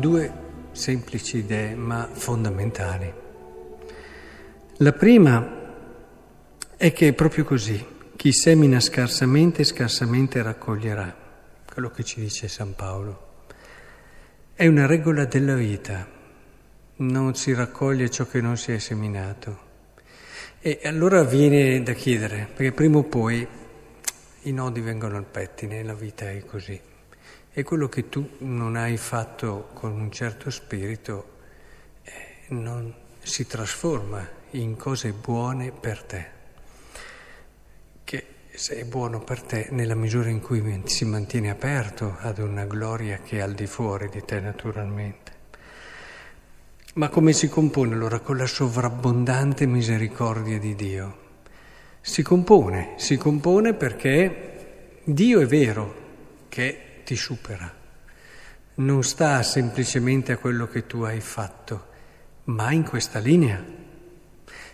due semplici idee ma fondamentali. La prima è che è proprio così, chi semina scarsamente, scarsamente raccoglierà, quello che ci dice San Paolo. È una regola della vita, non si raccoglie ciò che non si è seminato. E allora viene da chiedere, perché prima o poi i nodi vengono al pettine, la vita è così. E quello che tu non hai fatto con un certo spirito eh, non si trasforma in cose buone per te. Che se è buono per te nella misura in cui si mantiene aperto ad una gloria che è al di fuori di te naturalmente. Ma come si compone allora con la sovrabbondante misericordia di Dio? Si compone, si compone perché Dio è vero che ti supera, non sta semplicemente a quello che tu hai fatto, ma in questa linea.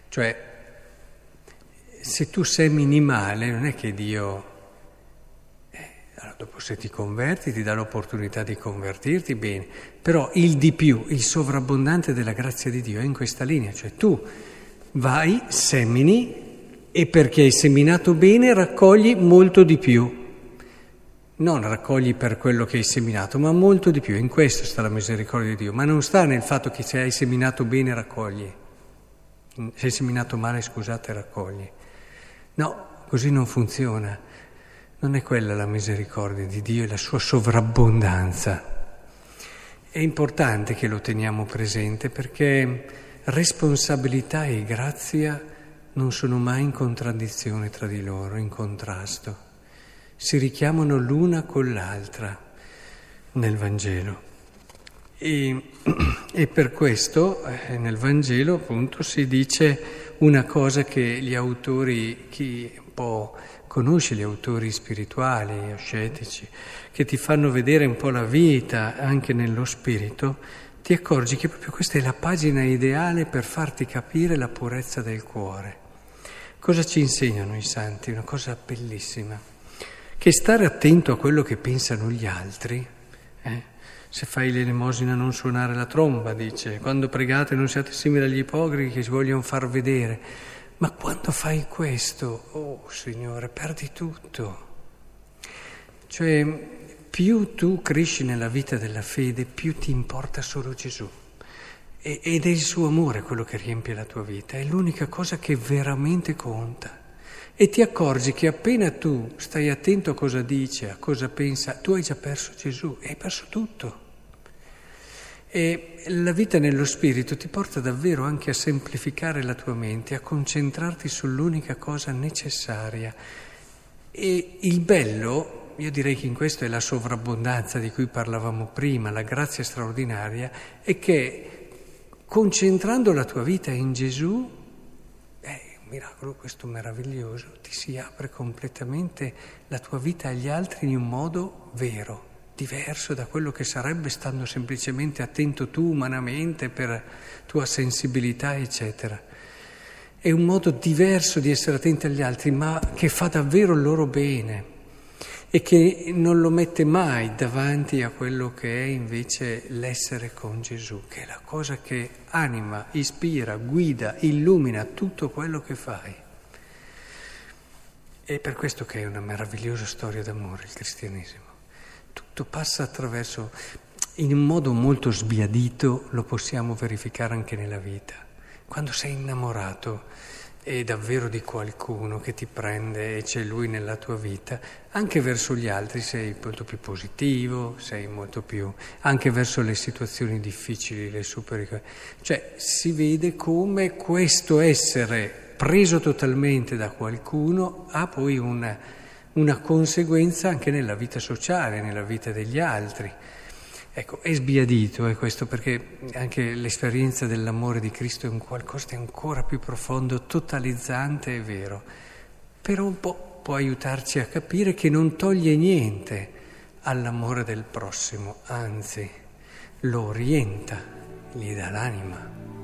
Cioè, se tu semini male, non è che Dio, eh, allora dopo se ti converti, ti dà l'opportunità di convertirti, bene, però il di più, il sovrabbondante della grazia di Dio è in questa linea, cioè tu vai, semini e perché hai seminato bene raccogli molto di più non raccogli per quello che hai seminato, ma molto di più. In questo sta la misericordia di Dio, ma non sta nel fatto che se hai seminato bene raccogli, se hai seminato male, scusate, raccogli. No, così non funziona. Non è quella la misericordia di Dio e la sua sovrabbondanza. È importante che lo teniamo presente perché responsabilità e grazia non sono mai in contraddizione tra di loro, in contrasto si richiamano l'una con l'altra nel Vangelo. E, e per questo eh, nel Vangelo appunto si dice una cosa che gli autori, chi un po' conosce gli autori spirituali, ascetici, che ti fanno vedere un po' la vita anche nello spirito, ti accorgi che proprio questa è la pagina ideale per farti capire la purezza del cuore. Cosa ci insegnano i santi? Una cosa bellissima che stare attento a quello che pensano gli altri, eh? se fai l'elemosina non suonare la tromba, dice, quando pregate non siate simili agli ipocriti che si vogliono far vedere, ma quando fai questo, oh Signore, perdi tutto. Cioè, più tu cresci nella vita della fede, più ti importa solo Gesù. Ed è il suo amore quello che riempie la tua vita, è l'unica cosa che veramente conta. E ti accorgi che appena tu stai attento a cosa dice, a cosa pensa, tu hai già perso Gesù hai perso tutto. E la vita nello spirito ti porta davvero anche a semplificare la tua mente, a concentrarti sull'unica cosa necessaria. E il bello, io direi che in questo è la sovrabbondanza di cui parlavamo prima, la grazia straordinaria, è che concentrando la tua vita in Gesù, miracolo questo meraviglioso, ti si apre completamente la tua vita agli altri in un modo vero, diverso da quello che sarebbe stando semplicemente attento tu umanamente per tua sensibilità, eccetera. È un modo diverso di essere attenti agli altri, ma che fa davvero il loro bene e che non lo mette mai davanti a quello che è invece l'essere con Gesù, che è la cosa che anima, ispira, guida, illumina tutto quello che fai. È per questo che è una meravigliosa storia d'amore il cristianesimo. Tutto passa attraverso, in un modo molto sbiadito, lo possiamo verificare anche nella vita. Quando sei innamorato, e davvero di qualcuno che ti prende e c'è lui nella tua vita, anche verso gli altri sei molto più positivo, sei molto più, anche verso le situazioni difficili, le superi. Cioè si vede come questo essere preso totalmente da qualcuno ha poi una, una conseguenza anche nella vita sociale, nella vita degli altri. Ecco, è sbiadito è questo perché anche l'esperienza dell'amore di Cristo è un qualcosa di ancora più profondo, totalizzante e vero, però un po' può aiutarci a capire che non toglie niente all'amore del prossimo, anzi lo orienta, gli dà l'anima.